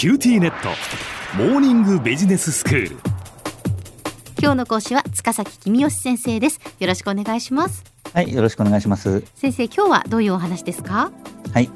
QTnet。モーニングビジネススクール。今日の講師は塚崎公義先生です。よろしくお願いします。はい、よろしくお願いします。先生今日はどういうお話ですか？はい、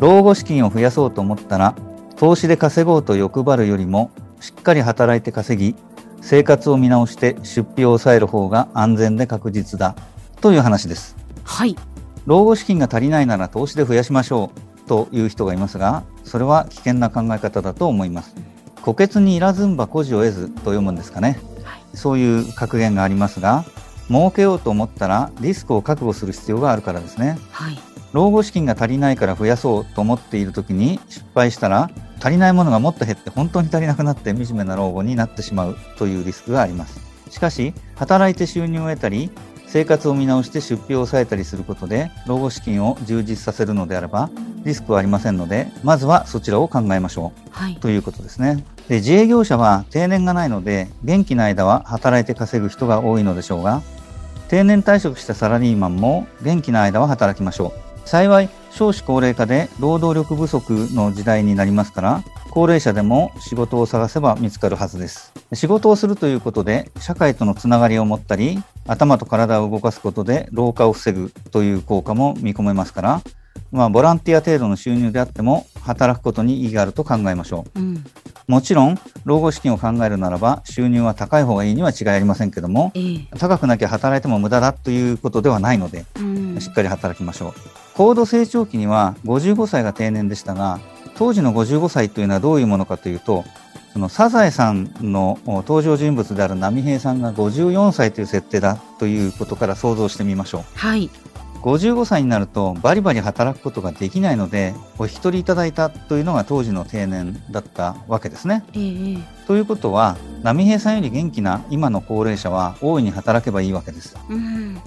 老後資金を増やそうと思ったら、投資で稼ごうと欲張るよりも、しっかり働いて稼ぎ、生活を見直して出費を抑える方が安全で確実だ。という話です。はい。老後資金が足りないなら投資で増やしましょう。という人がいますが、それは危険な考え方だと思います。虎穴にいらずんば孤児を得ずと読むんですかね。はいそういう格言がありますが、儲けようと思ったらリスクを覚悟する必要があるからですね。はい老後資金が足りないから増やそうと思っている時に失敗したら足りないものがもっと減って本当に足りなくなって惨めな老後になってしまうというリスクがありますしかし働いて収入を得たり生活を見直して出費を抑えたりすることで老後資金を充実させるのであればリスクはありませんのでまずはそちらを考えましょう。はい。ということですね。で自営業者は定年がないので元気な間は働いて稼ぐ人が多いのでしょうが定年退職したサラリーマンも元気な間は働きましょう。幸い少子高齢化で労働力不足の時代になりますから高齢者でも仕事を探せば見つかるはずです。仕事をするということで社会とのつながりを持ったり頭と体を動かすことで老化を防ぐという効果も見込めますからまあ、ボランティア程度の収入であっても働くことに意義があると考えましょう。うん。もちろん老後資金を考えるならば収入は高い方がいいには違いありませんけどもええ。高くなきゃ働いても無駄だということではないのでうん。しっかり働きましょう。高度成長期には55歳が定年でしたが当時の55歳というのはどういうものかというとそのサザエさんの登場人物である波平さんが54歳という設定だということから想像してみましょう。はい55歳になるとバリバリ働くことができないのでお引き取りいただいたというのが当時の定年だったわけですね。えええということは波平さんより元気な今の高齢者は大いに働けばいいわけです。えうん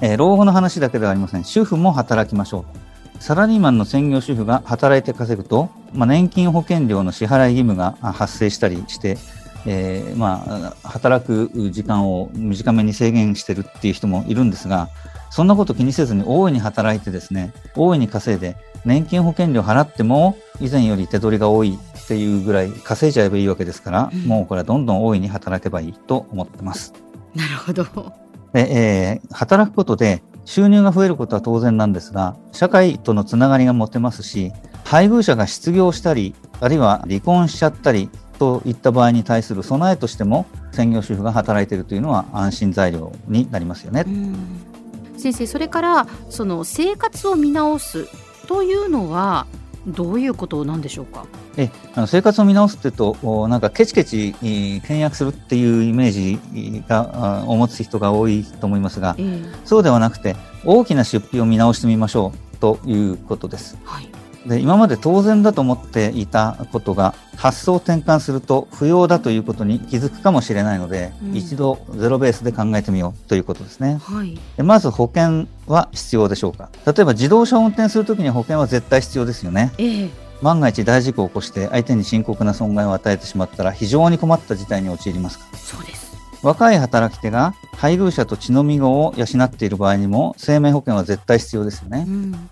えー老後の話だけではありません。主婦も働きましょう。サラリーマンの専業主婦が働いて稼ぐと、まあ、年金保険料の支払い義務があ発生したりして、えーまあ、働く時間を短めに制限してるっていう人もいるんですが、そんなこと気にせずに大いに働いてですね、大いに稼いで、年金保険料払っても以前より手取りが多いっていうぐらい稼いじゃえばいいわけですから、うんもうこれはどんどん大いに働けばいいと思ってます。なるほどで、えー働くことで収入が増えることは当然なんですが、社会とのつながりが持てますし、配偶者が失業したり、あるいは離婚しちゃったりといった場合に対する備えとしても、専業主婦が働いているというのは安心材料になりますよねう。ん先生それからその生活を見直すというのはどういうことなんでしょうか？えあの生活を見直すっていうと、おなんかケチケチえー倹約するっていうイメージがあを持つ人が多いと思いますが、ええ。そうではなくて、大きな出費を見直してみましょうということです。はいで今まで当然だと思っていたことが発想を転換すると不要だということに気づくかもしれないので、うん。一度ゼロベースで考えてみようということですね。はい。でまず保険は必要でしょうか。例えば自動車を運転するときに保険は絶対必要ですよね。ええ。万が一大事故を起こして相手に深刻な損害を与えてしまったら非常に困った事態に陥りますそうです。若い働き手が配偶者と血のみ子を養っている場合にも生命保険は絶対必要ですよね。うん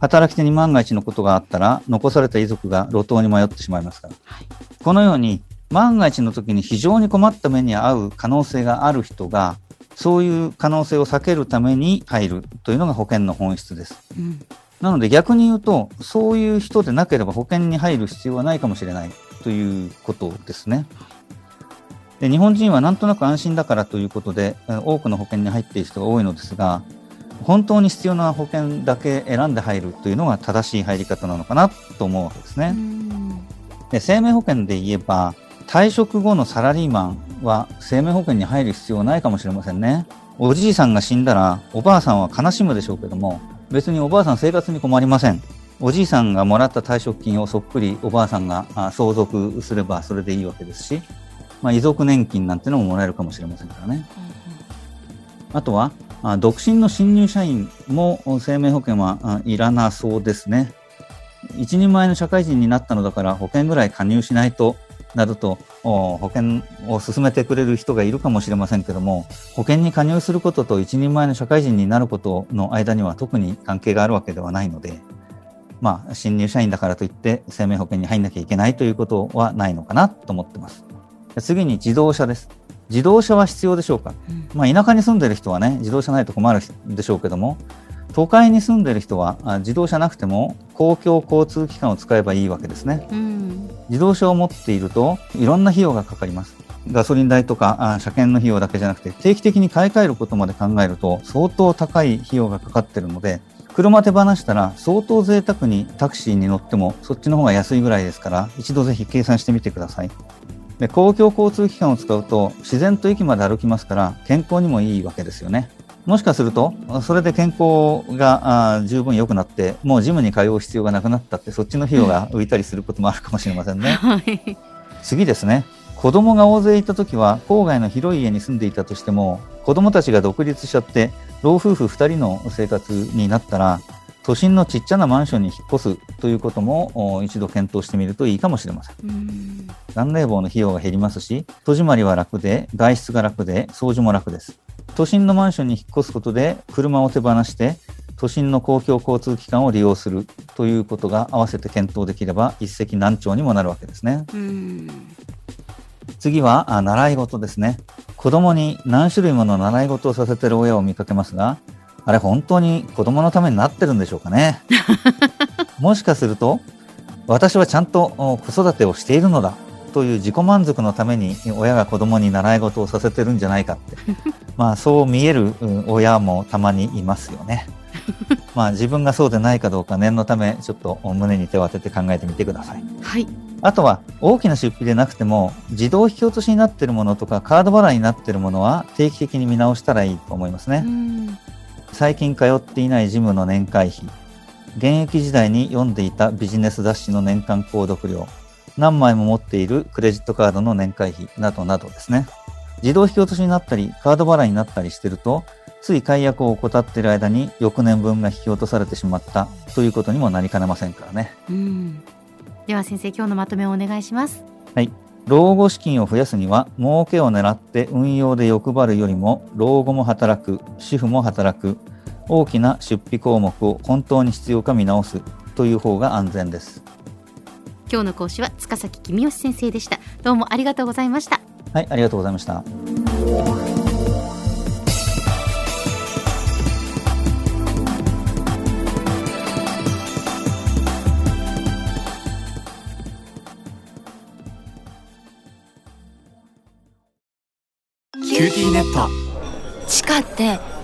働き手に万が一のことがあったら残された遺族が路頭に迷ってしまいますから。はい。このように万が一の時に非常に困った目に遭う可能性がある人がそういう可能性を避けるために入るというのが保険の本質です。うん。なので逆に言うとそういう人でなければ保険に入る必要はないかもしれないということですね。で日本人はなんとなく安心だからということでえ多くの保険に入っている人が多いのですが本当に必要な保険だけ選んで入るというのが正しい入り方なのかなと思うわけですね。うんで生命保険で言えば退職後のサラリーマンは生命保険に入る必要はないかもしれませんね。おじいさんが死んだらおばあさんは悲しむでしょうけども別におばあさん生活に困りません。おじいさんがもらった退職金をそっくりおばあさんがあ相続すればそれでいいわけですし、まあ、遺族年金なんてのももらえるかもしれませんからね。あとは、あ独身の新入社員も生命保険はいらなそうですね。一人前の社会人になったのだから保険ぐらい加入しないとなどと保険を進めてくれる人がいるかもしれませんけども保険に加入することと一人前の社会人になることの間には特に関係があるわけではないのでまあ、新入社員だからといって生命保険に入んなきゃいけないということはないのかなと思ってます。次に自動車です。自動車は必要でしょうか、うんまあ、田舎に住んでる人はね、自動車ないと困るでしょうけども、都会に住んでる人はあ自動車なくても公共交通機関を使えばいいわけですね。うん自動車を持っているといろんな費用がかかります。ガソリン代とかあ車検の費用だけじゃなくて定期的に買い替えることまで考えると相当高い費用がかかってるので車手放したら相当贅沢にタクシーに乗ってもそっちの方が安いぐらいですから一度ぜひ計算してみてください。で公共交通機関を使うと自然と駅まで歩きますから健康にもいいわけですよね。もしかするとそれで健康があ十分良くなってもうジムに通う必要がなくなったってそっちの費用が浮いたりすることもあるかもしれませんね。はい次ですね子供が大勢いた時は郊外の広い家に住んでいたとしても子供たちが独立しちゃって老夫婦2人の生活になったら都心のちっちゃなマンションに引っ越すということもお一度検討してみるといいかもしれません。うん。暖冷房の費用が減りますし戸締まりは楽で外出が楽で掃除も楽です。都心のマンションに引っ越すことで車を手放して都心の公共交通機関を利用するということが合わせて検討できれば一石何鳥にもなるわけですね。うん。次はあ習い事ですね。子供に何種類もの習い事をさせてる親を見かけますが、あれ本当に子供のためになってるんでしょうかね。もしかすると、私はちゃんとお子育てをしているのだという自己満足のために親が子供に習い事をさせてるんじゃないかって。まあそう見えるうん親もたまにいますよね。まあ自分がそうでないかどうか念のためちょっと胸に手を当てて考えてみてください。はいあとは大きな出費でなくても自動引き落としになっているものとかカード払いになっているものは定期的に見直したらいいと思いますうね。ん最近通っていないジムの年会費、現役時代に読んでいたビジネス雑誌の年間購読料、何枚も持っているクレジットカードの年会費などなどですね。自動引き落としになったりカード払いになったりしてるとつい解約を怠っている間に翌年分が引き落とされてしまったということにもなりかねませんからね。うんでは先生今日のまとめをお願いしますはい。老後資金を増やすには、儲けを狙って運用で欲張るよりも、老後も働く、主婦も働く、大きな出費項目を本当に必要か見直すという方が安全です。今日の講師は塚崎君吉先生でしたどうもありがとうございましたはい、ありがとうございました。 QTnet。チカって